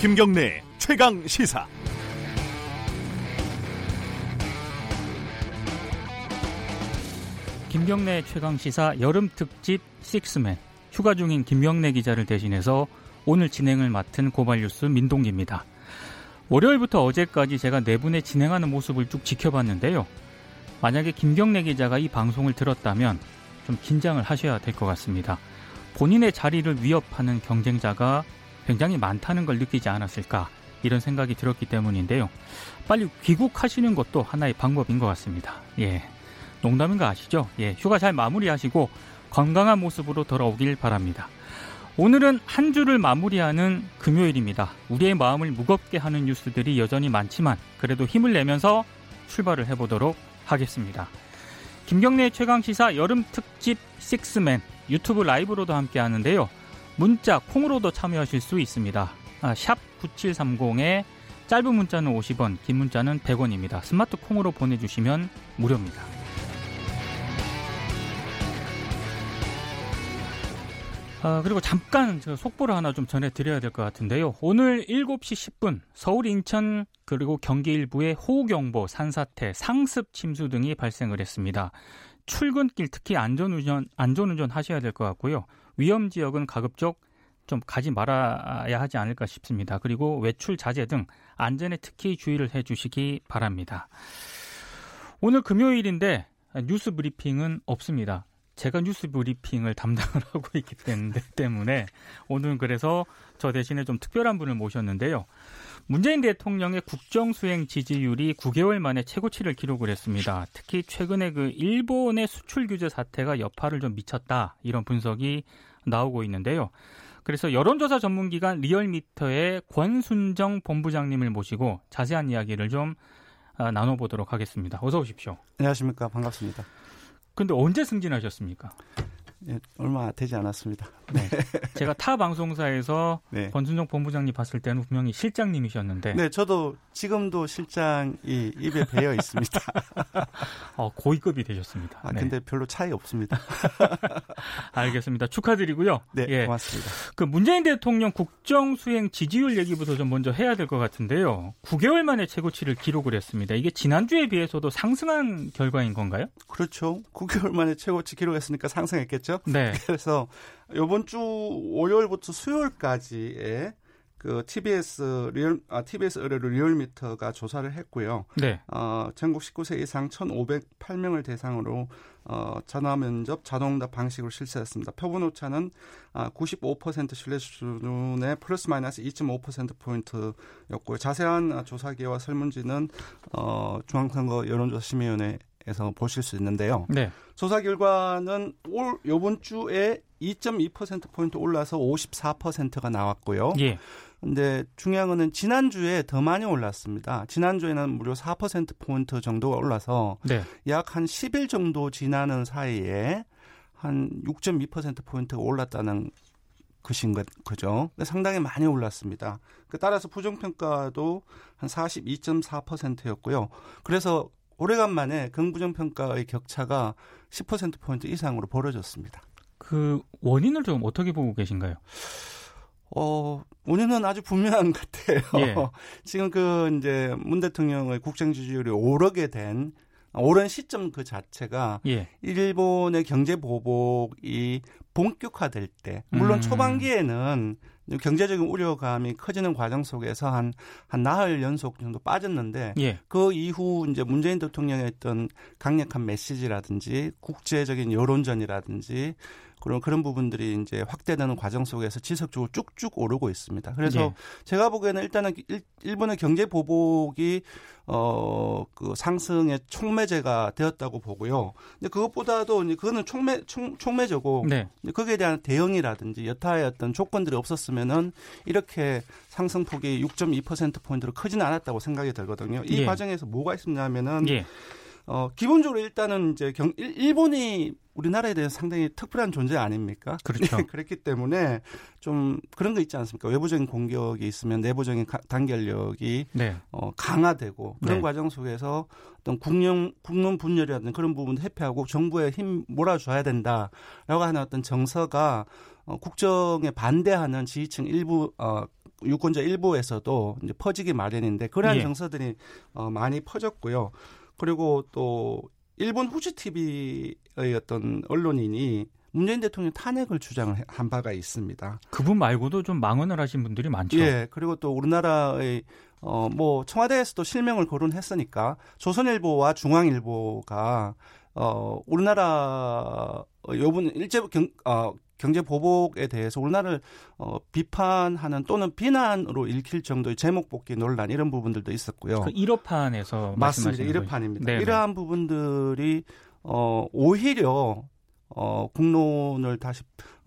김경래 최강 시사. 김경래 최강 시사 여름 특집 식스맨 휴가 중인 김경래 기자를 대신해서 오늘 진행을 맡은 고발뉴스 민동기입니다. 월요일부터 어제까지 제가 네 분의 진행하는 모습을 쭉 지켜봤는데요. 만약에 김경래 기자가 이 방송을 들었다면 좀 긴장을 하셔야 될 것 같습니다. 본인의 자리를 위협하는 경쟁자가 굉장히 많다는 걸 느끼지 않았을까 이런 생각이 들었기 때문인데요. 빨리 귀국하시는 것도 하나의 방법인 것 같습니다. 예. 농담인 거 아시죠? 예. 휴가 잘 마무리하시고 건강한 모습으로 돌아오길 바랍니다. 오늘은 한 주를 마무리하는 금요일입니다. 우리의 마음을 무겁게 하는 뉴스들이 여전히 많지만 그래도 힘을 내면서 출발을 해보도록 하겠습니다. 김경래 최강 시사 여름 특집 식스맨 유튜브 라이브로도 함께 하는데요. 문자 콩으로도 참여하실 수 있습니다. 아, 샵 9730에 짧은 문자는 50원, 긴 문자는 100원입니다. 스마트 콩으로 보내주시면 무료입니다. 아, 그리고 잠깐 저 속보를 하나 좀 전해드려야 될 것 같은데요. 오늘 7시 10분 서울, 인천 그리고 경기 일부에 호우경보, 산사태, 상습 침수 등이 발생을 했습니다. 출근길 특히 안전운전 안전운전 하셔야 될 것 같고요. 위험 지역은 가급적 좀 가지 말아야 하지 않을까 싶습니다. 그리고 외출 자제 등 안전에 특히 주의를 해 주시기 바랍니다. 오늘 금요일인데 뉴스 브리핑은 없습니다. 제가 뉴스 브리핑을 담당을 하고 있기 때문에 오늘은 그래서 저 대신에 좀 특별한 분을 모셨는데요. 문재인 대통령의 국정 수행 지지율이 9개월 만에 최고치를 기록을 했습니다. 특히 최근에 그 일본의 수출 규제 사태가 여파를 좀 미쳤다 이런 분석이 나오고 있는데요. 그래서 여론조사 전문기관 리얼미터의 권순정 본부장님을 모시고 자세한 이야기를 좀 아, 나눠보도록 하겠습니다. 어서 오십시오. 안녕하십니까. 반갑습니다. 근데 언제 승진하셨습니까? 예, 얼마 되지 않았습니다. 네. 제가 타 방송사에서 네. 권순정 본부장님 봤을 때는 분명히 실장님이셨는데. 네, 저도 지금도 실장이 입에 배어 있습니다. 어, 고위급이 되셨습니다. 아, 네. 근데 별로 차이 없습니다. 알겠습니다. 축하드리고요. 네, 예. 고맙습니다. 그 문재인 대통령 국정 수행 지지율 얘기부터 좀 먼저 해야 될 것 같은데요. 9개월 만에 최고치를 기록을 했습니다. 이게 지난주에 비해서도 상승한 결과인 건가요? 그렇죠. 9개월 만에 최고치 기록했으니까 상승했겠죠. 네. 그래서 이번 주 월요일부터 수요일까지의 그 TBS 리얼 아 TBS 의뢰로 리얼미터가 조사를 했고요. 네. 어, 전국 19세 이상 1,508명을 대상으로 어, 전화 면접 자동답 방식으로 실시했습니다. 표본 오차는 아, 95% 신뢰 수준의 플러스 마이너스 2.5% 포인트였고요. 자세한 조사 기와 설문지는 어, 중앙선거 여론조사 심의위원회 에서 보실 수 있는데요. 네. 조사 결과는 올 요번 주에 2.2% 포인트 올라서 54%가 나왔고요. 예. 근데 중요한 거는 지난주에 더 많이 올랐습니다. 지난주에는 무려 4% 포인트 정도가 올라서 네. 약한 10일 정도 지나는 사이에 한 6.2% 포인트가 올랐다는 것인 것 그죠? 상당히 많이 올랐습니다. 그 따라서 부정평가도 한 42.4%였고요. 그래서 오래간만에 긍부정 평가의 격차가 10% 포인트 이상으로 벌어졌습니다. 그 원인을 좀 어떻게 보고 계신가요? 어, 원인은 아주 분명한 것 같아요. 예. 지금 그 이제 문 대통령의 국정 지지율이 오르게 된 오른 시점 그 자체가 예. 일본의 경제 보복이 본격화될 때 물론 음. 초반기에는 경제적인 우려감이 커지는 과정 속에서 한, 한 나흘 연속 정도 빠졌는데 예. 그 이후 이제 문재인 대통령의 어떤 강력한 메시지라든지 국제적인 여론전이라든지 그런 그런 부분들이 이제 확대되는 과정 속에서 지속적으로 쭉쭉 오르고 있습니다. 그래서 네. 제가 보기에는 일단은 일, 일본의 경제 보복이 어그 상승의 촉매제가 되었다고 보고요. 근데 그것보다도 이제 그거는 촉매 총, 촉매제고 네. 거기에 대한 대응이라든지 여타의 어떤 조건들이 없었으면은 이렇게 상승폭이 6.2% 포인트로 크지는 않았다고 생각이 들거든요. 이 예. 과정에서 뭐가 있었냐면은 예. 어, 기본적으로 일단은 이제 경, 일본이 우리나라에 대해서 상당히 특별한 존재 아닙니까? 그렇죠. 그렇기 때문에 좀 그런 거 있지 않습니까? 외부적인 공격이 있으면 내부적인 가, 단결력이 네. 어, 강화되고 그런 네. 과정 속에서 어떤 국론 국론 분열이라든 그런 부분도 회피하고 정부에 힘 몰아줘야 된다라고 하는 어떤 정서가 어, 국정에 반대하는 지지층 일부 어, 유권자 일부에서도 이제 퍼지기 마련인데 그러한 예. 정서들이 어, 많이 퍼졌고요. 그리고 또 일본 후지 TV의 어떤 언론인이 문재인 대통령 탄핵을 주장을 한 바가 있습니다. 그분 말고도 좀 망언을 하신 분들이 많죠. 예. 그리고 또 우리나라의 어 뭐 청와대에서도 실명을 거론했으니까 조선일보와 중앙일보가 어 우리나라 어, 요번 일제 경, 어, 경제 보복에 대해서 우리나라를 어, 비판하는 또는 비난으로 읽힐 정도의 제목 복귀 논란 이런 부분들도 있었고요. 그 1호판에서 맞습니다. 1호판입니다. 이러한 부분들이 어, 오히려 어, 국론을 다시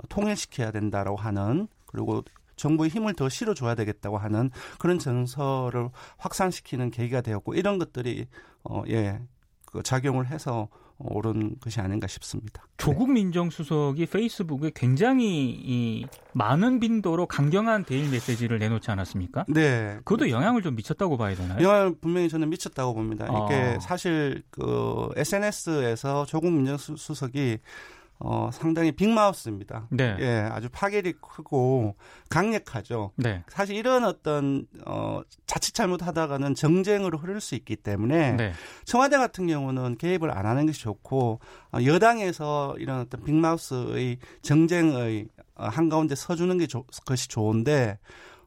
통일시켜야 된다라고 하는 그리고 정부의 힘을 더 실어줘야 되겠다고 하는 그런 정서를 확산시키는 계기가 되었고 이런 것들이 어, 예, 그 작용을 해서 옳은 것이 아닌가 싶습니다. 조국 민정수석이 페이스북에 굉장히 이 많은 빈도로 강경한 대일 메시지를 내놓지 않았습니까? 네. 그것도 영향을 좀 미쳤다고 봐야 되나요? 영향을 분명히 저는 미쳤다고 봅니다. 이게 아. 사실 그 SNS에서 조국 민정수석이 어, 상당히 빅마우스입니다. 네. 예, 아주 파괴력이 크고 강력하죠. 네. 사실 이런 어떤 어, 자칫 잘못하다가는 정쟁으로 흐를 수 있기 때문에 네. 청와대 같은 경우는 개입을 안 하는 것이 좋고 어, 여당에서 이런 어떤 빅마우스의 정쟁의 어, 한가운데 서주는 게 조, 것이 좋은데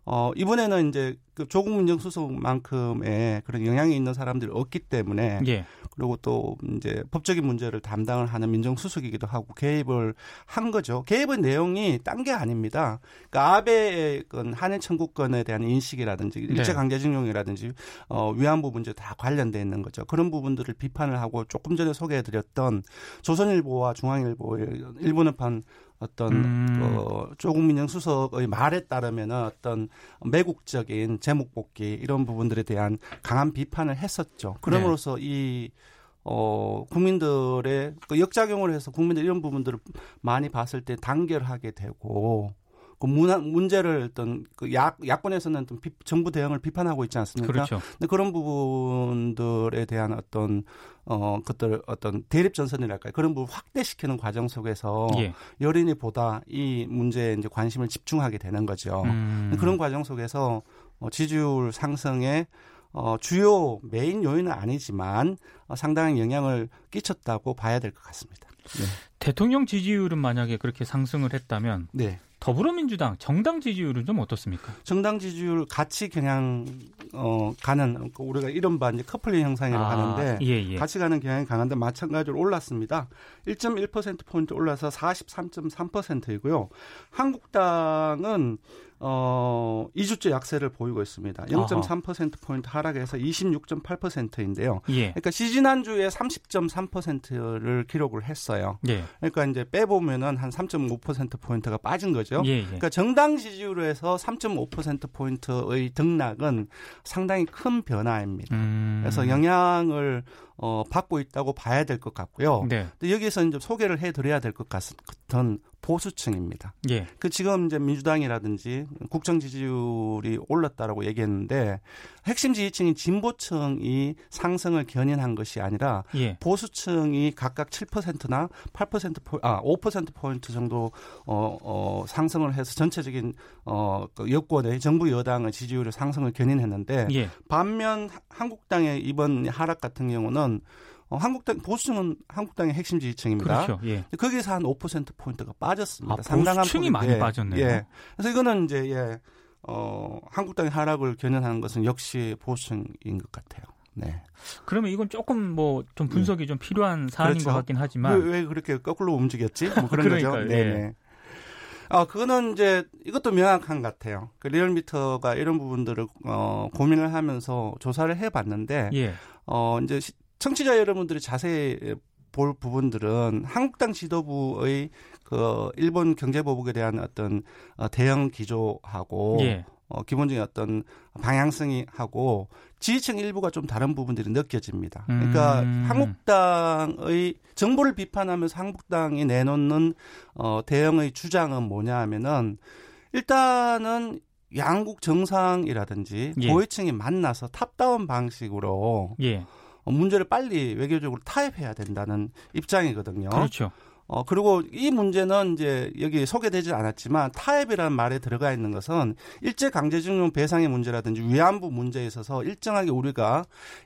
어, 이번에는 이제 그 조국 민정수석만큼의 그런 영향이 있는 사람들이 없기 때문에 예. 그리고 또 이제 법적인 문제를 담당을 하는 민정수석이기도 하고 개입을 한 거죠. 개입의 내용이 딴 게 아닙니다. 그러니까 아베의 한일 청구권에 대한 인식이라든지 네. 일제 강제징용이라든지 어, 위안부 문제 다 관련돼 있는 거죠. 그런 부분들을 비판을 하고 조금 전에 소개해드렸던 조선일보와 중앙일보의 일본어판 어떤 음. 어, 조국 민정 수석의 말에 따르면 어떤 매국적인 제목 복귀 이런 부분들에 대한 강한 비판을 했었죠. 그럼으로써 네. 이 어, 국민들의 그 역작용을 해서 국민들 이런 부분들을 많이 봤을 때 단결하게 되고 그 문화, 문제를 어떤 그 야, 야권에서는 어떤 비, 정부 대응을 비판하고 있지 않습니까? 그렇죠. 근데 그런 부분들에 대한 어떤 어 것들 어떤 대립 전선이랄까요? 그런 부분 확대시키는 과정 속에서 예. 여론이 보다 이 문제에 이제 관심을 집중하게 되는 거죠. 음. 그런 과정 속에서 어, 지지율 상승에 어, 주요 메인 요인은 아니지만 어, 상당한 영향을 끼쳤다고 봐야 될 것 같습니다. 네. 대통령 지지율은 만약에 그렇게 상승을 했다면 네. 더불어민주당 정당 지지율은 좀 어떻습니까? 정당 지지율 같이 경향 어 가는 우리가 이른바 이제 커플링 형상이라고 아, 하는데 예, 예. 같이 가는 경향이 강한데 마찬가지로 올랐습니다. 1.1% 포인트 올라서 43.3%이고요. 한국당은 어, 2주째 약세를 보이고 있습니다. 0.3%포인트 하락해서 26.8%인데요. 예. 그러니까 시지난주에 30.3%를 기록을 했어요. 예. 그러니까 이제 빼보면은 한 3.5%포인트가 빠진 거죠. 예, 예. 그러니까 정당 지지율에서 3.5%포인트의 등락은 상당히 큰 변화입니다. 음. 그래서 영향을 어, 받고 있다고 봐야 될 것 같고요. 네. 여기서 이제 소개를 해드려야 될 것 같은 보수층입니다. 예. 그 지금 이제 민주당이라든지 국정 지지율이 올랐다라고 얘기했는데 핵심 지지층인 진보층이 상승을 견인한 것이 아니라 예. 보수층이 각각 7%나 8% 포, 아, 5% 포인트 정도 어, 어, 상승을 해서 전체적인 어, 그 여권의 정부 여당의 지지율의 상승을 견인했는데 예. 반면 한국당의 이번 하락 같은 경우는 어, 한국당 보수층은 한국당의 핵심 지지층입니다. 그렇죠. 예. 거기서 한 5% 포인트가 빠졌습니다. 아, 상당한 보수층이 많이 예. 빠졌네요. 예. 그래서 이거는 이제 예. 어, 한국당의 하락을 견인하는 것은 역시 보수층인 것 같아요. 네. 그러면 이건 조금 뭐 좀 분석이 음. 좀 필요한 사안인 그렇죠. 것 같긴 하지만 왜, 왜 그렇게 거꾸로 움직였지? 뭐 그런 거죠. 네, 네. 아, 그거는 이제 이것도 명확한 것 같아요. 그 리얼미터가 이런 부분들을 어, 고민을 하면서 조사를 해봤는데, 예. 어, 이제 청취자 여러분들이 자세히 볼 부분들은 한국당 지도부의 그 일본 경제 보복에 대한 어떤 어, 대응 기조하고 예. 어, 기본적인 어떤 방향성이 하고 지지층 일부가 좀 다른 부분들이 느껴집니다. 그러니까 음. 한국당의 정부를 비판하면서 한국당이 내놓는 어, 대응의 주장은 뭐냐 하면은 일단은 양국 정상이라든지 예. 고위층이 만나서 탑다운 방식으로 예. 문제를 빨리 외교적으로 타협해야 된다는 입장이거든요. 그렇죠. 어, 그리고 이 문제는 이제 여기 소개되지 않았지만 타협이라는 말에 들어가 있는 것은 일제 강제징용 배상의 문제라든지 위안부 문제에 있어서 일정하게 우리가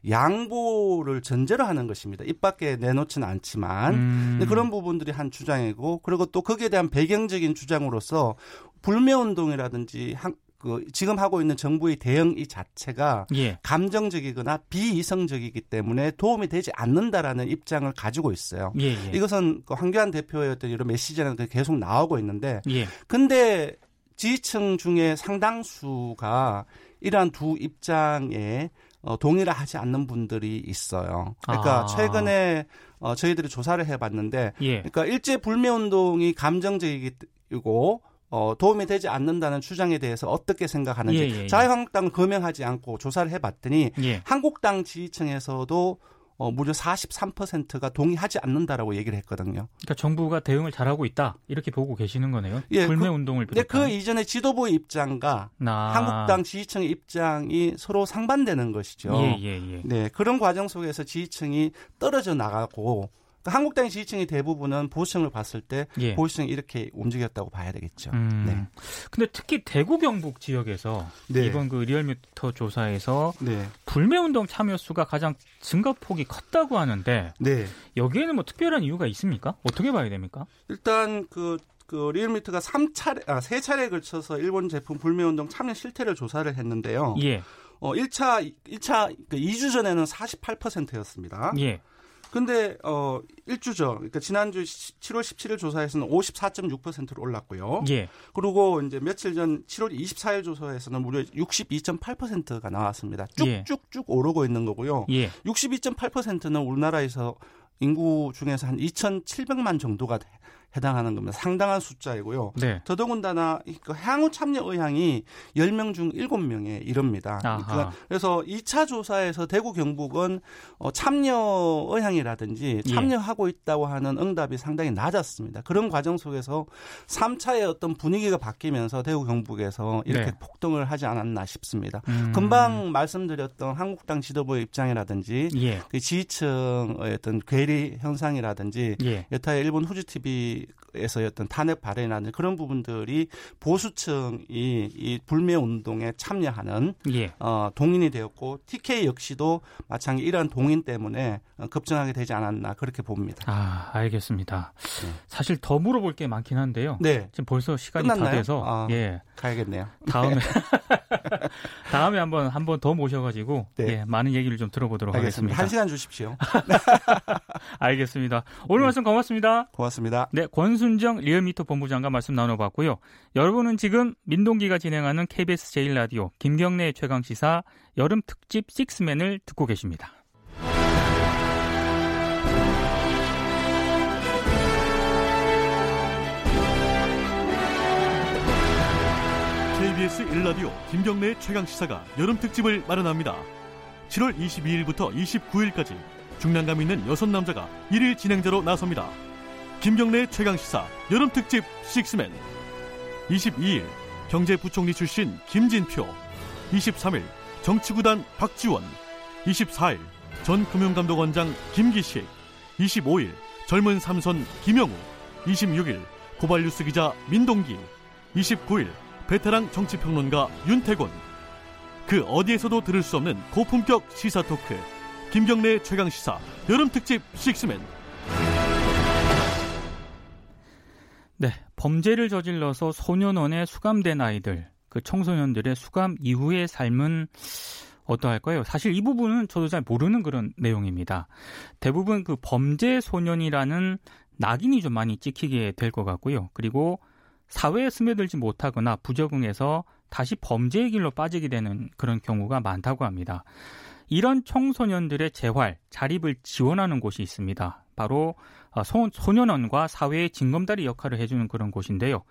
양보를 전제로 하는 것입니다. 입 밖에 내놓지는 않지만 음. 그런 부분들이 한 주장이고 그리고 또 거기에 대한 배경적인 주장으로서 불매운동이라든지 그 지금 하고 있는 정부의 대응 이 자체가 예. 감정적이거나 비이성적이기 때문에 도움이 되지 않는다라는 입장을 가지고 있어요. 예, 예. 이것은 그 황교안 대표의 어떤 이런 메시지는 계속 나오고 있는데, 예. 근데 지지층 중에 상당수가 이러한 두 입장에 어, 동의를 하지 않는 분들이 있어요. 그러니까 아. 최근에 어, 저희들이 조사를 해봤는데, 예. 그러니까 일제 불매 운동이 감정적이고 어, 도움이 되지 않는다는 주장에 대해서 어떻게 생각하는지 예, 예, 예. 자유한국당을 거명하지 않고 조사를 해봤더니 예. 한국당 지지층에서도 어, 무려 43%가 동의하지 않는다라고 얘기를 했거든요. 그러니까 정부가 대응을 잘하고 있다 이렇게 보고 계시는 거네요. 예, 불매 그, 운동을 비롯한. 그 이전에 지도부의 입장과 아. 한국당 지지층의 입장이 서로 상반되는 것이죠. 예, 예, 예. 네 그런 과정 속에서 지지층이 떨어져 나가고 그러니까 한국당의 지지층의 대부분은 보수층을 봤을 때 예. 보수층이 이렇게 움직였다고 봐야 되겠죠. 음. 네. 근데 특히 대구 경북 지역에서 네. 이번 그 리얼미터 조사에서 네. 불매 운동 참여 수가 가장 증가 폭이 컸다고 하는데 네. 여기에는 뭐 특별한 이유가 있습니까? 어떻게 봐야 됩니까? 일단 그, 그 리얼미터가 3차례, 아, 3차례에 걸쳐서 일본 제품 불매 운동 참여 실태를 조사를 했는데요. 예. 어, 1차, 1차, 그 2주 전에는 48%였습니다. 예. 근데 어 1주죠. 그러니까 지난주 7월 17일 조사에서는 54.6%로 올랐고요. 예. 그리고 이제 며칠 전 7월 24일 조사에서는 무려 62.8%가 나왔습니다. 예. 쭉쭉쭉 예. 오르고 있는 거고요. 예. 62.8%는 우리나라에서 인구 중에서 한 2,700만 정도가 해당하는 겁니다. 상당한 숫자이고요. 네. 더더군다나 그 향후 참여 의향이 10명 중 7명에 이릅니다. 그러니까 그래서 2차 조사에서 대구 경북은 어, 참여 의향이라든지 예. 참여하고 있다고 하는 응답이 상당히 낮았습니다. 그런 과정 속에서 3차의 어떤 분위기가 바뀌면서 대구 경북에서 이렇게 네. 폭등을 하지 않았나 싶습니다. 음. 금방 말씀드렸던 한국당 지도부의 입장이라든지 예. 그 지지층의 어떤 괴리 현상이라든지 예. 여타의 일본 후지 TV 에서의 어떤 탄핵 발언이라는 그런 부분들이 보수층이 이 불매 운동에 참여하는 예. 어, 동인이 되었고 TK 역시도 마찬가지 이러한 동인 때문에 어, 급증하게 되지 않았나 그렇게 봅니다. 아 알겠습니다. 네. 사실 더 물어볼 게 많긴 한데요. 네. 지금 벌써 시간이 끝났나요? 다 돼서 아, 예 가야겠네요. 다음에 네. 다음에 한번 한번 더 모셔가지고 네. 예, 많은 얘기를 좀 들어보도록 알겠습니다. 하겠습니다. 한 시간 주십시오. 알겠습니다. 오늘 네. 말씀 고맙습니다. 고맙습니다. 네, 권 순정 리얼미터 본부장과 말씀 나눠봤고요. 여러분은 지금 민동기가 진행하는 KBS 제일라디오 김경래 최강 시사 여름 특집 식스맨을 듣고 계십니다. KBS 1라디오 김경래 최강 시사가 여름 특집을 마련합니다. 7월 22일부터 29일까지 중량감 있는 여섯 남자가 1일 진행자로 나섭니다. 김경래 최강 시사 여름 특집 식스맨. 22일 경제부총리 출신 김진표. 23일 정치구단 박지원. 24일 전 금융감독원장 김기식. 25일 젊은 삼선 김영우. 26일 고발뉴스 기자 민동기. 29일 베테랑 정치평론가 윤태곤. 그 어디에서도 들을 수 없는 고품격 시사 토크 김경래 최강 시사 여름 특집 식스맨 범죄를 저질러서 소년원에 수감된 아이들 그 청소년들의 수감 이후의 삶은 어떠할까요? 사실 이 부분은 저도 잘 모르는 그런 내용입니다. 대부분 그 범죄 소년이라는 낙인이 좀 많이 찍히게 될 것 같고요. 그리고 사회에 스며들지 못하거나 부적응해서 다시 범죄의 길로 빠지게 되는 그런 경우가 많다고 합니다. 이런 청소년들의 재활, 자립을 지원하는 곳이 있습니다. 바로 어, 소년원과 사회의 징검다리 역할을 해주는 그런 곳인데요.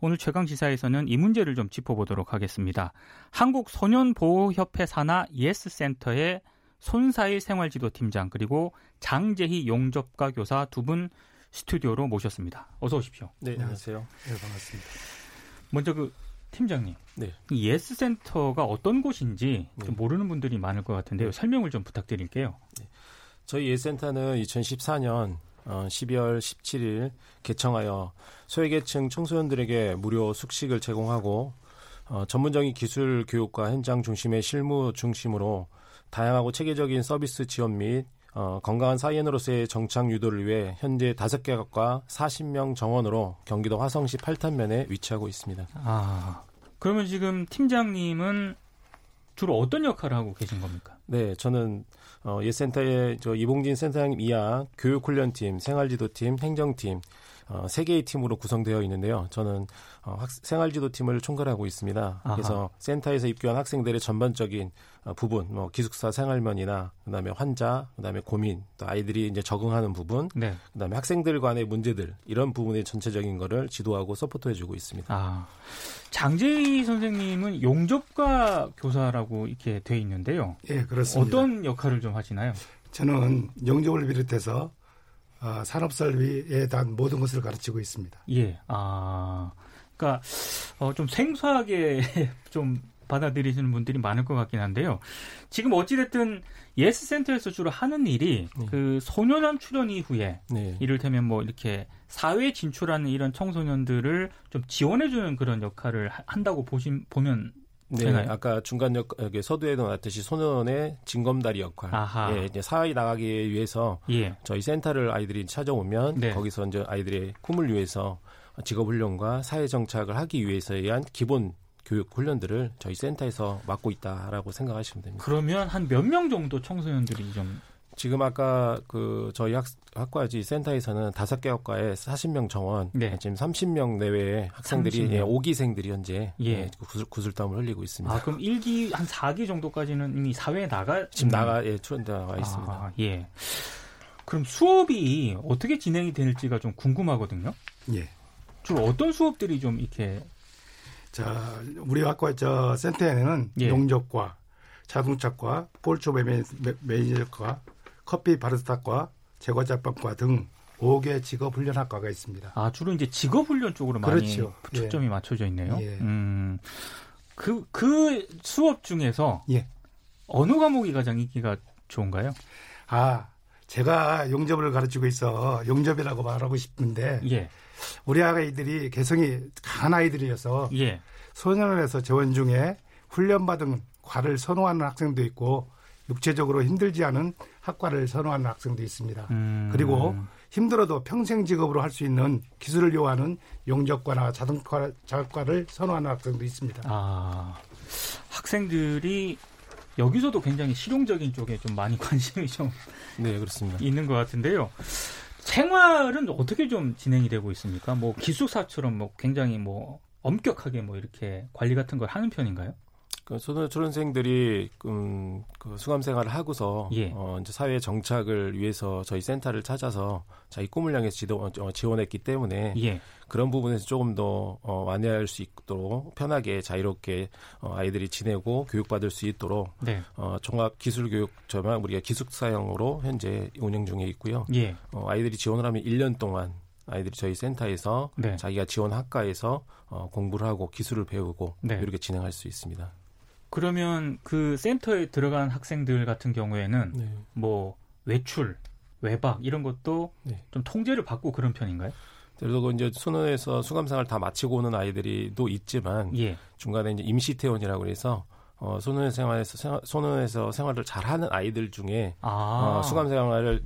오늘 최강시사에서는 이 문제를 좀 짚어보도록 하겠습니다. 한국소년보호협회 산하 예스센터의 손사일 생활지도팀장 그리고 장재희 용접과 교사 두 분 스튜디오로 모셨습니다. 어서 오십시오. 네, 안녕하세요. 네, 반갑습니다. 먼저 그 팀장님, 네. 이 예스 센터가 어떤 곳인지 네. 좀 모르는 분들이 많을 것 같은데요. 설명을 좀 부탁드릴게요. 네. 저희 예스 센터는 2014년 어, 12월 17일 개청하여 소외계층 청소년들에게 무료 숙식을 제공하고 어, 전문적인 기술 교육과 현장 중심의 실무 중심으로 다양하고 체계적인 서비스 지원 및 어, 건강한 사회인으로서의 정착 유도를 위해 현재 다섯 개 학과 40명 정원으로 경기도 화성시 팔탄면에 위치하고 있습니다. 아, 그러면 지금 팀장님은 주로 어떤 역할을 하고 계신 겁니까? 네, 저는 어, 예센터의 저 이봉진 센터장님 이하 교육훈련팀, 생활지도팀, 행정팀 어, 세 개의 팀으로 구성되어 있는데요. 저는 어, 학, 생활지도팀을 총괄하고 있습니다. 아하. 그래서 센터에서 입교한 학생들의 전반적인 어, 부분, 뭐 기숙사 생활면이나 그다음에 환자, 그다음에 고민, 또 아이들이 이제 적응하는 부분, 네. 그다음에 학생들 간의 문제들 이런 부분의 전체적인 거를 지도하고 서포트해주고 있습니다. 아, 장재희 선생님은 용접과 교사라고 이렇게 돼 있는데요. 예, 그렇습니다. 어떤 역할을 좀 하시나요? 저는 용접을 비롯해서 어, 산업설비에 대한 모든 것을 가르치고 있습니다. 예, 아, 그러니까 어, 좀 생소하게 좀 받아들이시는 분들이 많을 것 같긴 한데요. 지금 어찌됐든 YES 센터에서 주로 하는 일이 네. 그 소년원 출원 이후에 네. 이를테면 뭐 이렇게 사회 진출하는 이런 청소년들을 좀 지원해주는 그런 역할을 한다고 보신 보면 네, 되나요? 아까 중간 역 서두에도 나왔듯이 소년의 징검다리 역할. 아하. 예, 이제 사회 나가기 위해서 예. 저희 센터를 아이들이 찾아오면 네. 거기서 이제 아이들의 꿈을 위해서 직업 훈련과 사회 정착을 하기 위해서에 의한 기본 교육 훈련들을 저희 센터에서 맡고 있다라고 생각하시면 됩니다. 그러면 한 몇 명 정도 청소년들이 좀 지금 아까 그 저희 학, 학과지 센터에서는 다섯 개 학과에 40명 정원, 네. 지금 30명 내외의 학생들이 30명. 예, 5기생들이 현재 예. 예, 구슬, 구슬땀을 흘리고 있습니다. 아, 그럼 1기 한 4기 정도까지는 이미 사회에 나가 지금 나가 예, 출연돼 나와 있습니다. 아, 예. 그럼 수업이 어떻게 진행이 될지가 좀 궁금하거든요. 예. 주로 어떤 수업들이 좀 이렇게 자, 우리 학과 저 센터에는 예. 농적과 자동차과, 폴초 매니저과, 커피 바리스타과, 제과자판과 등 5개 직업 훈련 학과가 있습니다. 아 주로 이제 직업 훈련 쪽으로 그렇죠. 많이 초점이 예. 맞춰져 있네요. 예. 음, 그, 그 수업 중에서 예. 어느 과목이 가장 인기가 좋은가요? 아, 제가 용접을 가르치고 있어 용접이라고 말하고 싶은데 예. 우리 아이들이 개성이 강한 아이들이어서 예. 소년원에서 재원 중에 훈련받은 과를 선호하는 학생도 있고 육체적으로 힘들지 않은 학과를 선호하는 학생도 있습니다. 음. 그리고 힘들어도 평생 직업으로 할 수 있는 기술을 요하는 용접과나 자동차 작업과를 선호하는 학생도 있습니다. 아, 학생들이 여기서도 굉장히 실용적인 쪽에 좀 많이 관심이 좀 네, 그렇습니다. 있는 것 같은데요. 생활은 어떻게 좀 진행이 되고 있습니까? 뭐 기숙사처럼 뭐 굉장히 뭐 엄격하게 뭐 이렇게 관리 같은 걸 하는 편인가요? 그 초등생들이 음, 그 수감 생활을 하고서 예. 어, 이제 사회 정착을 위해서 저희 센터를 찾아서 자기 꿈을 향해서 지도, 어, 지원했기 때문에 예. 그런 부분에서 조금 더 어, 완화할 수 있도록 편하게 자유롭게 어, 아이들이 지내고 교육받을 수 있도록 네. 어, 종합 기술 교육 저만 우리가 기숙사형으로 현재 운영 중에 있고요. 예. 어, 아이들이 지원을 하면 1년 동안 아이들이 저희 센터에서 네. 자기가 지원 학과에서 어, 공부를 하고 기술을 배우고 네. 이렇게 진행할 수 있습니다. 그러면 그 센터에 들어간 학생들 같은 경우에는 네. 뭐 외출, 외박 이런 것도 네. 좀 통제를 받고 그런 편인가요? 그래서 이제 수능에서 수감생활 다 마치고 오는 아이들이도 있지만 예. 중간에 이제 임시 퇴원이라고 그래서 어, 소년 생활에서 생활, 소년에서 생활을 잘하는 아이들 중에 아. 어, 수감 생활을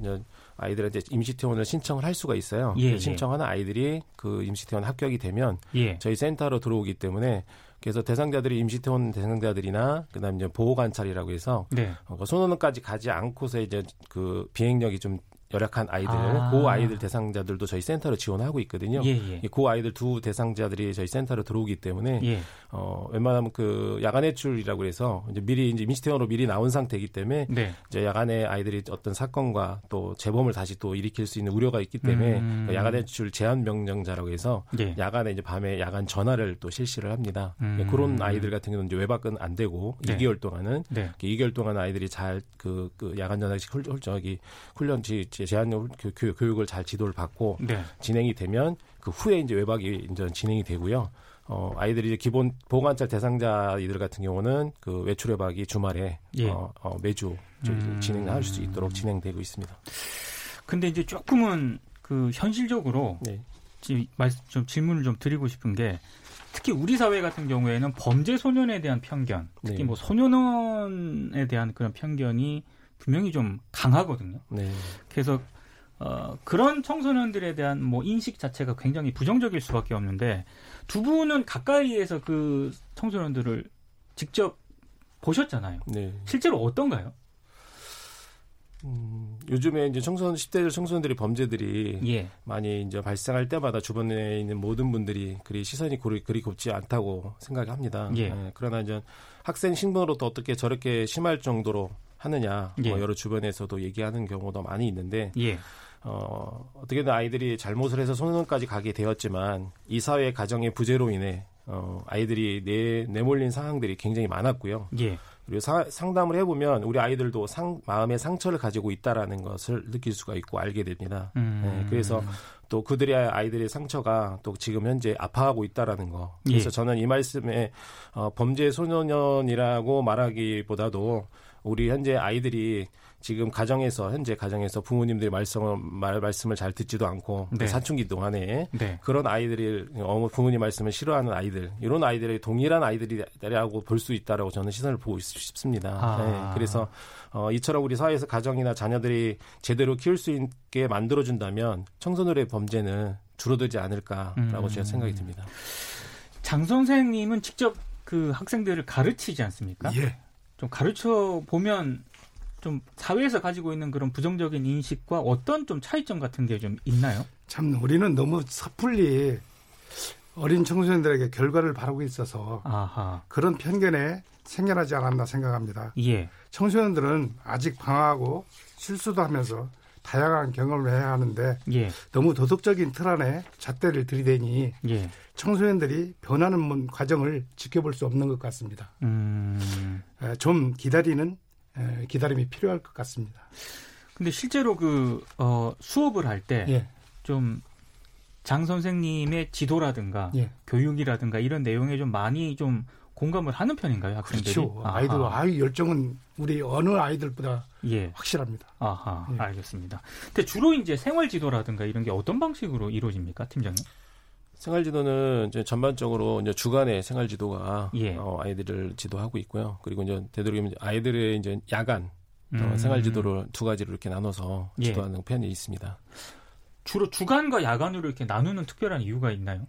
아이들한테 임시 퇴원을 신청을 할 수가 있어요. 예, 그 예. 신청하는 아이들이 그 임시 퇴원 합격이 되면 예. 저희 센터로 들어오기 때문에 그래서 대상자들이 임시퇴원 대상자들이나 그다음에 이제 보호 관찰이라고 해서 네. 어, 그 소노원까지 가지 않고서 이제 그 비행력이 좀 열악한 아이들, 아. 고 아이들 대상자들도 저희 센터로 지원하고 있거든요. 예, 예. 고 아이들 두 대상자들이 저희 센터로 들어오기 때문에 예. 어 웬만하면 그 야간 외출이라고 해서 이제 미리 이제 민시태원으로 미리 나온 상태이기 때문에 네. 이제 야간에 아이들이 어떤 사건과 또 재범을 다시 또 일으킬 수 있는 우려가 있기 때문에 음. 그 야간 외출 제한 명령자라고 해서 예. 야간에 이제 밤에 야간 전화를 또 실시를 합니다. 음. 그런 아이들 같은 경우는 이제 외박은 안 되고 네. 2개월 동안은 네. 2개월 동안 아이들이 잘그 그 야간 전화식 훌, 저기 훈련 지 제한 교육, 교육을 잘 지도를 받고 네. 진행이 되면 그 후에 이제 외박이 이제 진행이 되고요. 어, 아이들이 이제 기본 보호관찰 대상자이들 같은 경우는 그 외출 외박이 주말에 예. 어, 어, 매주 음. 진행할 수 있도록 진행되고 있습니다. 근데 이제 조금은 그 현실적으로 네. 좀 질문을 좀 드리고 싶은 게 특히 우리 사회 같은 경우에는 범죄 소년에 대한 편견, 특히 네. 뭐 소년원에 대한 그런 편견이 분명히 좀 강하거든요. 네. 그래서 어, 그런 청소년들에 대한 뭐 인식 자체가 굉장히 부정적일 수밖에 없는데 두 분은 가까이에서 그 청소년들을 직접 보셨잖아요. 네. 실제로 어떤가요? 음, 요즘에 이제 청소년 10대 청소년들이 범죄들이 예. 많이 이제 발생할 때마다 주변에 있는 모든 분들이 그리 시선이 그리, 그리 곱지 않다고 생각합니다. 예. 예, 그러나 이제 학생 신분으로도 어떻게 저렇게 심할 정도로 하느냐 뭐 예. 뭐 여러 주변에서도 얘기하는 경우도 많이 있는데 예. 어, 어떻게든 아이들이 잘못을 해서 소년원까지 가게 되었지만 이 사회 가정의 부재로 인해 어, 아이들이 내, 내몰린 상황들이 굉장히 많았고요. 예. 그리고 사, 상담을 해보면 우리 아이들도 상, 마음의 상처를 가지고 있다라는 것을 느낄 수가 있고 알게 됩니다. 음. 네, 그래서 또 그들의 아이들의 상처가 또 지금 현재 아파하고 있다라는 거. 그래서 예. 저는 이 말씀에 어, 범죄 소년이라고 말하기보다도 우리 현재 아이들이 지금 가정에서 현재 가정에서 부모님들이 말씀을 말, 말씀을 잘 듣지도 않고 네. 사춘기 동안에 네. 그런 아이들이 어머 부모님 말씀을 싫어하는 아이들 이런 아이들의 동일한 아이들이라고 볼 수 있다라고 저는 시선을 보고 싶습니다. 아. 네. 그래서 어, 이처럼 우리 사회에서 가정이나 자녀들이 제대로 키울 수 있게 만들어준다면 청소년의 범죄는 줄어들지 않을까라고 음. 제가 생각이 듭니다. 장 선생님은 직접 그 학생들을 가르치지 않습니까? 예. 좀 가르쳐 보면 좀 사회에서 가지고 있는 그런 부정적인 인식과 어떤 좀 차이점 같은 게 좀 있나요? 참 우리는 너무 섣불리 어린 청소년들에게 결과를 바라고 있어서 아하. 그런 편견에 생겨나지 않았나 생각합니다. 예. 청소년들은 아직 방황하고 실수도 하면서 다양한 경험을 해야 하는데 예. 너무 도덕적인 틀 안에 잣대를 들이대니 예. 청소년들이 변하는 과정을 지켜볼 수 없는 것 같습니다. 음. 좀 기다리는 기다림이 필요할 것 같습니다. 근데 실제로 그 어, 수업을 할 때 좀장 예. 선생님의 지도라든가 예. 교육이라든가 이런 내용에 좀 많이 좀 공감을 하는 편인가요, 학생들이? 그렇죠. 아이들 아이 열정은 우리 어느 아이들보다 예. 확실합니다. 아하, 예. 알겠습니다. 근데 주로 이제 생활 지도라든가 이런 게 어떤 방식으로 이루어집니까, 팀장님? 생활 지도는 이제 전반적으로 이제 주간의 생활 지도가 예. 어, 아이들을 지도하고 있고요. 그리고 이제 되도록이면 이들의 이제 야간 어, 음. 어, 생활 지도를 두 가지로 이렇게 나눠서 예. 지도하는 예. 편이 있습니다. 주로 주간과 야간으로 이렇게 나누는 특별한 이유가 있나요?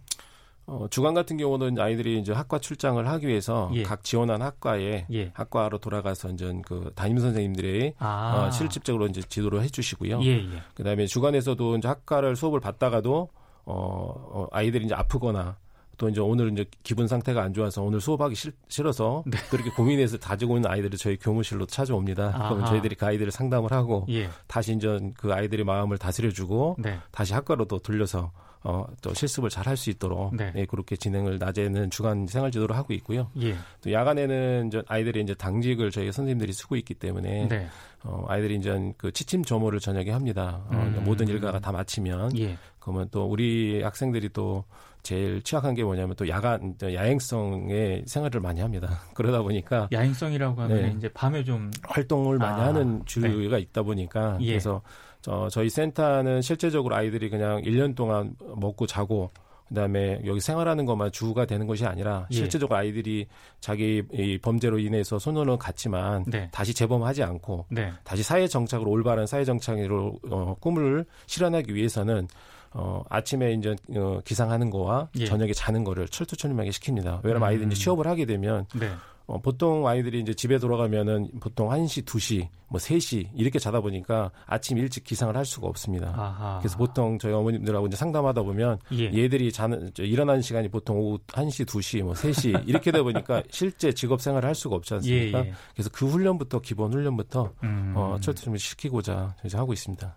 어, 주간 같은 경우는 아이들이 이제 학과 출장을 하기 위해서 예. 각 지원한 학과에 예. 학과로 돌아가서 이제 그 담임 선생님들이 아. 어, 실질적으로 이제 지도를 해주시고요. 예, 예. 그다음에 주간에서도 이제 학과를 수업을 받다가도 어, 어, 아이들이 이제 아프거나 또 이제 오늘 이제 기분 상태가 안 좋아서 오늘 수업하기 싫, 어서 네. 그렇게 고민해서 가지고 있는 아이들이 저희 교무실로 찾아옵니다. 아하. 그럼 저희들이 그 아이들을 상담을 하고 예. 다시 이제 그 아이들의 마음을 다스려주고 네. 다시 학과로 또 돌려서 어, 또 실습을 잘 할 수 있도록 네. 예, 그렇게 진행을 낮에는 주간 생활 지도를 하고 있고요. 예. 또 야간에는 이제 아이들이 이제 당직을 저희 선생님들이 쓰고 있기 때문에 네. 어, 아이들이 이제 그 취침 조모를 저녁에 합니다. 어, 음. 모든 일과가 다 마치면 예. 그러면 또 우리 학생들이 또 제일 취약한 게 뭐냐면 또 야간 야행성의 생활을 많이 합니다. 그러다 보니까 야행성이라고 하면 네. 이제 밤에 좀 활동을 많이 아, 하는 주류가 네. 있다 보니까 예. 그래서 저, 저희 센터는 실제적으로 아이들이 그냥 1년 동안 먹고 자고 그다음에 여기 생활하는 것만 주가 되는 것이 아니라 예. 실제적으로 아이들이 자기 이 범죄로 인해서 소년원 갔지만 네. 다시 재범하지 않고 네. 다시 사회 정착으로 올바른 사회 정착으로 어, 꿈을 실현하기 위해서는 어, 아침에 이제 어, 기상하는 거와 예. 저녁에 자는 거를 철두철미하게 시킵니다. 왜냐면 음. 아이들이 이제 취업을 하게 되면 네. 어, 보통 아이들이 이제 집에 돌아가면은 보통 1시, 2시, 뭐 3시 이렇게 자다 보니까 아침 일찍 기상을 할 수가 없습니다. 아하. 그래서 보통 저희 어머님들하고 이제 상담하다 보면 예. 얘들이 자는 저 일어나는 시간이 보통 오후 1시, 2시, 뭐 3시 이렇게 되다 보니까 실제 직업 생활을 할 수가 없지 않습니까? 예, 예. 그래서 그 훈련부터 기본 훈련부터 음. 어, 철저히 시키고자 이제 하고 있습니다.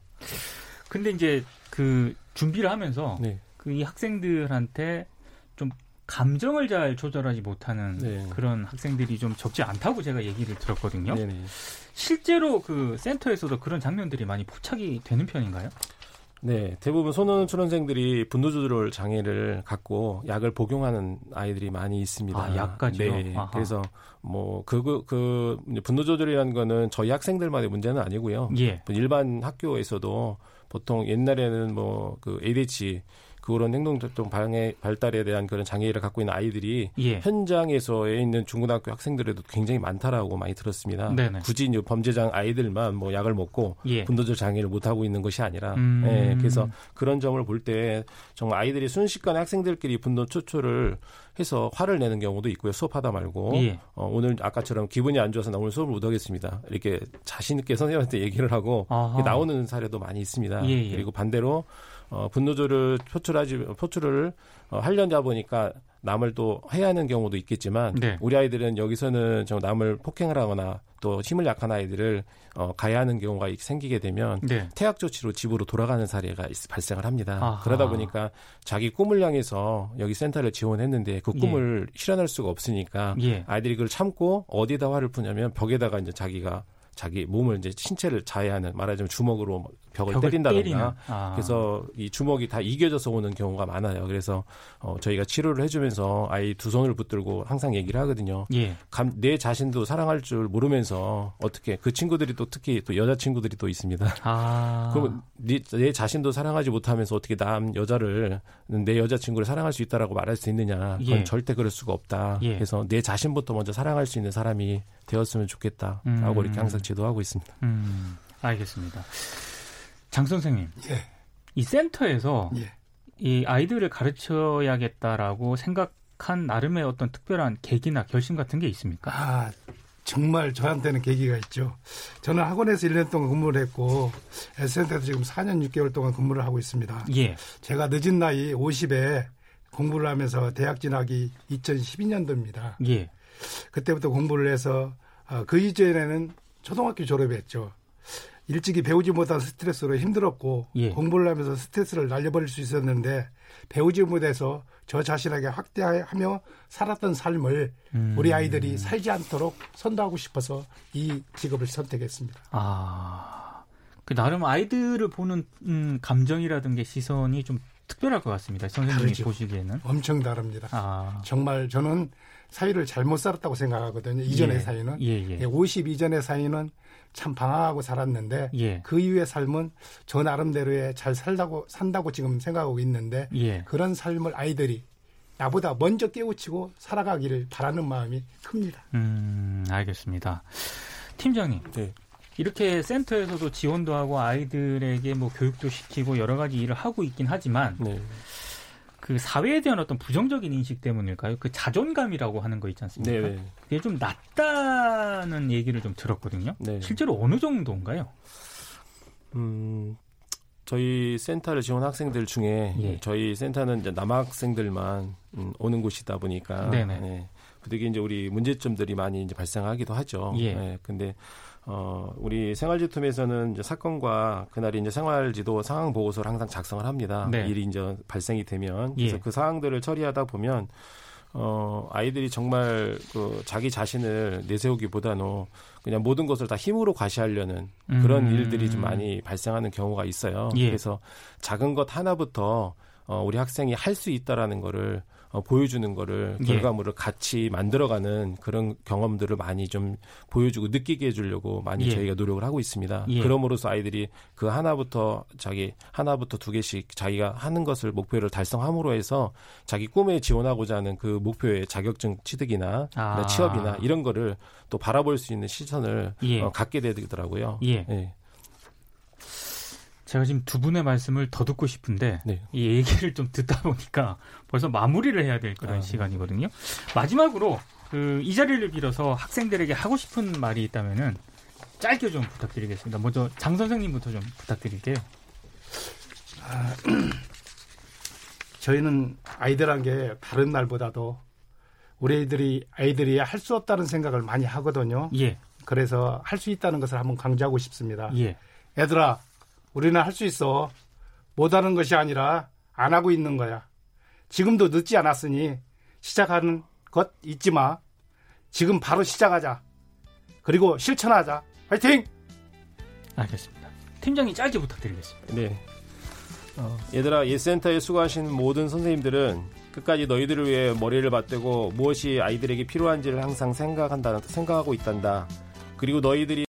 근데 이제 그 준비를 하면서 네. 그이 학생들한테 좀 감정을 잘 조절하지 못하는 네. 그런 학생들이 좀 적지 않다고 제가 얘기를 들었거든요. 네네. 실제로 그 센터에서도 그런 장면들이 많이 포착이 되는 편인가요? 네, 대부분 소년 초년생들이 분노 조절 장애를 갖고 약을 복용하는 아이들이 많이 있습니다. 아, 약까지요? 네. 아하. 그래서 뭐 그그 그 분노 조절이라는 거는 저희 학생들만의 문제는 아니고요. 예. 일반 학교에서도 보통 옛날에는 뭐 그 ADHD 그런 행동활동 발달에 대한 그런 장애를 갖고 있는 아이들이 예. 현장에서에 있는 중고등학교 학생들에도 굉장히 많다라고 많이 들었습니다. 네네. 굳이 이제 범죄장 아이들만 뭐 약을 먹고 예. 분노적 장애를 못 하고 있는 것이 아니라, 음. 예, 그래서 그런 점을 볼 때 정말 아이들이 순식간에 학생들끼리 분노 초초를 해서 화를 내는 경우도 있고요. 수업하다 말고 예. 어, 오늘 아까처럼 기분이 안 좋아서 나 오늘 수업을 못 하겠습니다. 이렇게 자신 있게 선생님한테 얘기를 하고 나오는 사례도 많이 있습니다. 예예. 예. 그리고 반대로 어, 분노조를 표출하지 표출을 어, 하려다 보니까 남을 또 해야 하는 경우도 있겠지만 네. 우리 아이들은 여기서는 좀 남을 폭행을 하거나 또 힘을 약한 아이들을 어, 가야 하는 경우가 생기게 되면 네. 퇴학 조치로 집으로 돌아가는 사례가 발생을 합니다. 아하. 그러다 보니까 자기 꿈을 향해서 여기 센터를 지원했는데 그 꿈을 예. 실현할 수가 없으니까 예. 아이들이 그걸 참고 어디다 화를 푸냐면 벽에다가 이제 자기가 자기 몸을 이제 신체를 자해하는 말하자면 주먹으로 벽을, 벽을 때린다든가 아. 그래서 이 주먹이 다 이겨져서 오는 경우가 많아요. 그래서 어, 저희가 치료를 해주면서 아이 두 손을 붙들고 항상 얘기를 하거든요. 예. 감, 내 자신도 사랑할 줄 모르면서 어떻게 그 친구들이 또 특히 또 여자 친구들이 또 있습니다. 아. 그럼 네, 내 자신도 사랑하지 못하면서 어떻게 남 여자를 내 여자 친구를 사랑할 수 있다라고 말할 수 있느냐? 그건 예. 절대 그럴 수가 없다. 예. 그래서 내 자신부터 먼저 사랑할 수 있는 사람이 되었으면 좋겠다라고 음. 이렇게 항상 지도하고 있습니다. 음. 알겠습니다. 장 선생님. 예. 이 센터에서 예. 이 아이들을 가르쳐야겠다라고 생각한 나름의 어떤 특별한 계기나 결심 같은 게 있습니까? 아, 정말 저한테는 계기가 있죠. 저는 학원에서 1년 동안 근무를 했고 센터에서 지금 4년 6개월 동안 근무를 하고 있습니다. 예. 제가 늦은 나이 50에 공부를 하면서 대학 진학이 2012년도입니다. 예. 그때부터 공부를 해서 어, 그 이전에는 초등학교 졸업했죠. 일찍이 배우지 못한 스트레스로 힘들었고 예. 공부를 하면서 스트레스를 날려버릴 수 있었는데 배우지 못해서 저 자신에게 확대하며 살았던 삶을 음. 우리 아이들이 살지 않도록 선도하고 싶어서 이 직업을 선택했습니다. 아, 그 나름 아이들을 보는 음, 감정이라든가 시선이 좀 특별할 것 같습니다. 선생님이 다르죠. 보시기에는 엄청 다릅니다. 아. 정말 저는 사회를 잘못 살았다고 생각하거든요. 이전의 예. 사회는 예, 예. 50 예, 이전의 사회는 참 방황하고 살았는데 예. 그 이후의 삶은 저 나름대로의 잘 살다고 산다고 지금 생각하고 있는데 예. 그런 삶을 아이들이 나보다 먼저 깨우치고 살아가기를 바라는 마음이 큽니다. 음, 알겠습니다. 팀장님. 네. 이렇게 센터에서도 지원도 하고 아이들에게 뭐 교육도 시키고 여러 가지 일을 하고 있긴 하지만 네. 그 사회에 대한 어떤 부정적인 인식 때문일까요? 그 자존감이라고 하는 거 있지 않습니까? 네, 네 그게 좀 낮다는 얘기를 좀 들었거든요. 네 실제로 어느 정도인가요? 음, 저희 센터를 지원 학생들 중에 예. 저희 센터는 이제 남학생들만 음, 오는 곳이다 보니까 네네. 네. 되게 이제 우리 문제점들이 많이 이제 발생하기도 하죠. 예. 네, 근데 어, 우리 생활지툼에서는 이제 사건과 그날이 이제 생활지도 상황 보고서를 항상 작성을 합니다. 네. 일이 이제 발생이 되면 그래서 예. 그 사항들을 처리하다 보면 어, 아이들이 정말 그 자기 자신을 내세우기보다는 그냥 모든 것을 다 힘으로 과시하려는 그런 음. 일들이 좀 많이 발생하는 경우가 있어요. 예. 그래서 작은 것 하나부터 어, 우리 학생이 할 수 있다라는 거를 어, 보여주는 거를 예. 결과물을 예. 같이 만들어가는 그런 경험들을 많이 좀 보여주고 느끼게 해주려고 많이 예. 저희가 노력을 하고 있습니다. 예. 그럼으로써 아이들이 그 하나부터 자기 하나부터 두 개씩 자기가 하는 것을 목표를 달성함으로 해서 자기 꿈에 지원하고자 하는 그 목표의 자격증 취득이나 아. 취업이나 이런 거를 또 바라볼 수 있는 시선을 예. 어, 갖게 되더라고요. 예. 예. 제가 지금 두 분의 말씀을 더 듣고 싶은데 네. 이 얘기를 좀 듣다 보니까 벌써 마무리를 해야 될 그런 아, 네. 시간이거든요. 마지막으로 그 이 자리를 빌어서 학생들에게 하고 싶은 말이 있다면은 짧게 좀 부탁드리겠습니다. 먼저 장 선생님부터 좀 부탁드릴게요. 아, 저희는 아이들한 게 다른 날보다도 우리 아이들이 아이들이 할 수 없다는 생각을 많이 하거든요. 예. 그래서 할 수 있다는 것을 한번 강조하고 싶습니다. 예. 애들아 우리는 할 수 있어. 못하는 것이 아니라 안 하고 있는 거야. 지금도 늦지 않았으니 시작하는 것 잊지 마. 지금 바로 시작하자. 그리고 실천하자. 화이팅! 알겠습니다. 팀장이 짧게 부탁드리겠습니다. 네. 어, 얘들아, 예센터에 수고하신 모든 선생님들은 끝까지 너희들을 위해 머리를 맞대고 무엇이 아이들에게 필요한지를 항상 생각한다, 생각하고 있단다. 그리고 너희들이